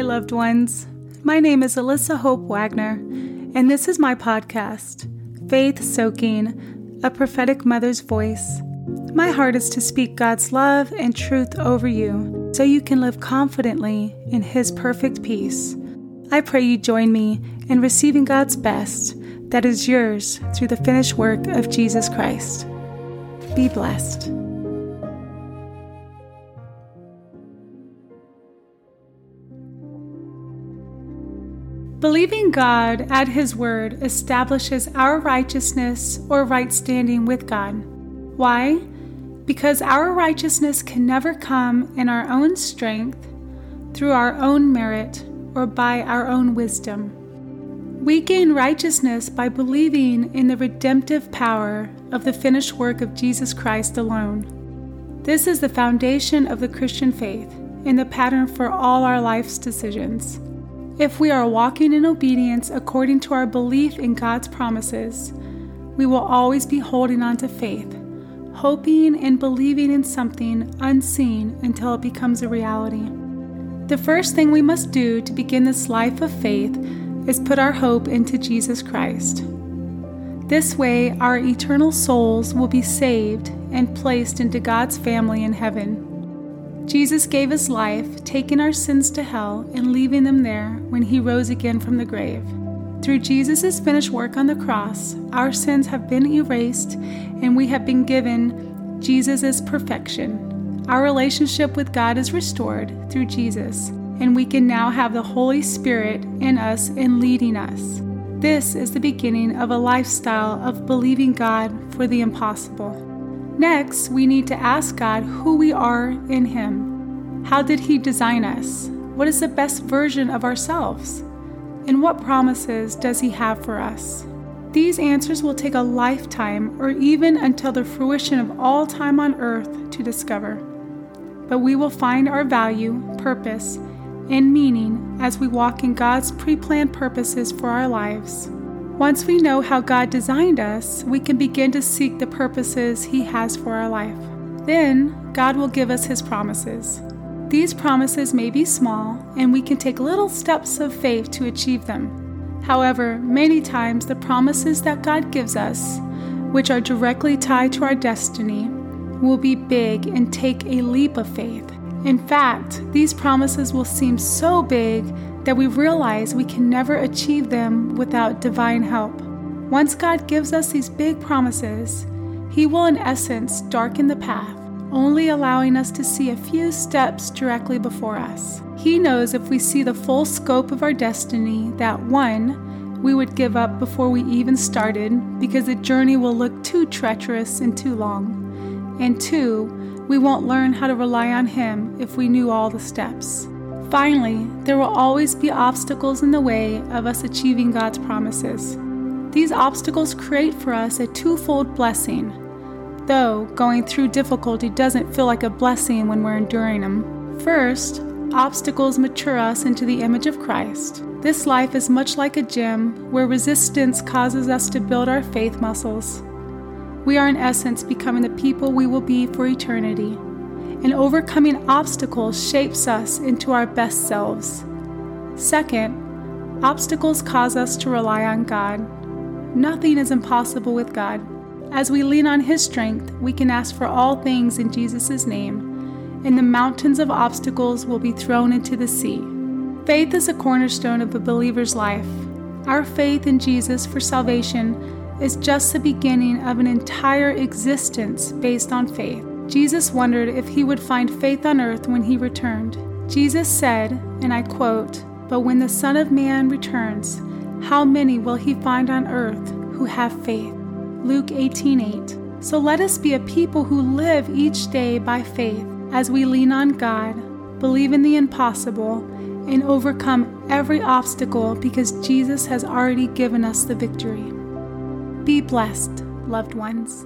Hi, loved ones. My name is Alyssa Hope Wagner, and this is my podcast, Faith Soaking, a prophetic mother's voice. My heart is to speak God's love and truth over you so you can live confidently in His perfect peace. I pray you join me in receiving God's best that is yours through the finished work of Jesus Christ. Be blessed. Believing God at His Word establishes our righteousness or right standing with God. Why? Because our righteousness can never come in our own strength, through our own merit, or by our own wisdom. We gain righteousness by believing in the redemptive power of the finished work of Jesus Christ alone. This is the foundation of the Christian faith and the pattern for all our life's decisions. If we are walking in obedience according to our belief in God's promises, we will always be holding on to faith, hoping and believing in something unseen until it becomes a reality. The first thing we must do to begin this life of faith is put our hope into Jesus Christ. This way, our eternal souls will be saved and placed into God's family in heaven. Jesus gave his life, taking our sins to hell and leaving them there when he rose again from the grave. Through Jesus' finished work on the cross, our sins have been erased and we have been given Jesus' perfection. Our relationship with God is restored through Jesus, and we can now have the Holy Spirit in us and leading us. This is the beginning of a lifestyle of believing God for the impossible. Next, we need to ask God who we are in Him. How did He design us? What is the best version of ourselves? And what promises does He have for us? These answers will take a lifetime or even until the fruition of all time on earth to discover. But we will find our value, purpose, and meaning as we walk in God's pre planned purposes for our lives. Once we know how God designed us, we can begin to seek the purposes He has for our life. Then, God will give us His promises. These promises may be small, and we can take little steps of faith to achieve them. However, many times the promises that God gives us, which are directly tied to our destiny, will be big and take a leap of faith. In fact, these promises will seem so big that we realize we can never achieve them without divine help. Once God gives us these big promises, He will, in essence, darken the path, only allowing us to see a few steps directly before us. He knows if we see the full scope of our destiny, that one, we would give up before we even started because the journey will look too treacherous and too long. And two, we won't learn how to rely on Him if we knew all the steps. Finally, there will always be obstacles in the way of us achieving God's promises. These obstacles create for us a twofold blessing, though going through difficulty doesn't feel like a blessing when we're enduring them. First, obstacles mature us into the image of Christ. This life is much like a gym where resistance causes us to build our faith muscles. We are, in essence, becoming the people we will be for eternity and overcoming obstacles shapes us into our best selves. Second, obstacles cause us to rely on God. Nothing is impossible with God. As we lean on His strength, we can ask for all things in Jesus' name, and the mountains of obstacles will be thrown into the sea. Faith is a cornerstone of a believer's life. Our faith in Jesus for salvation is just the beginning of an entire existence based on faith. Jesus wondered if he would find faith on earth when he returned. Jesus said, and I quote, But when the Son of Man returns, how many will he find on earth who have faith? Luke 18:8. 8. So let us be a people who live each day by faith as we lean on God, believe in the impossible, and overcome every obstacle because Jesus has already given us the victory. Be blessed, loved ones.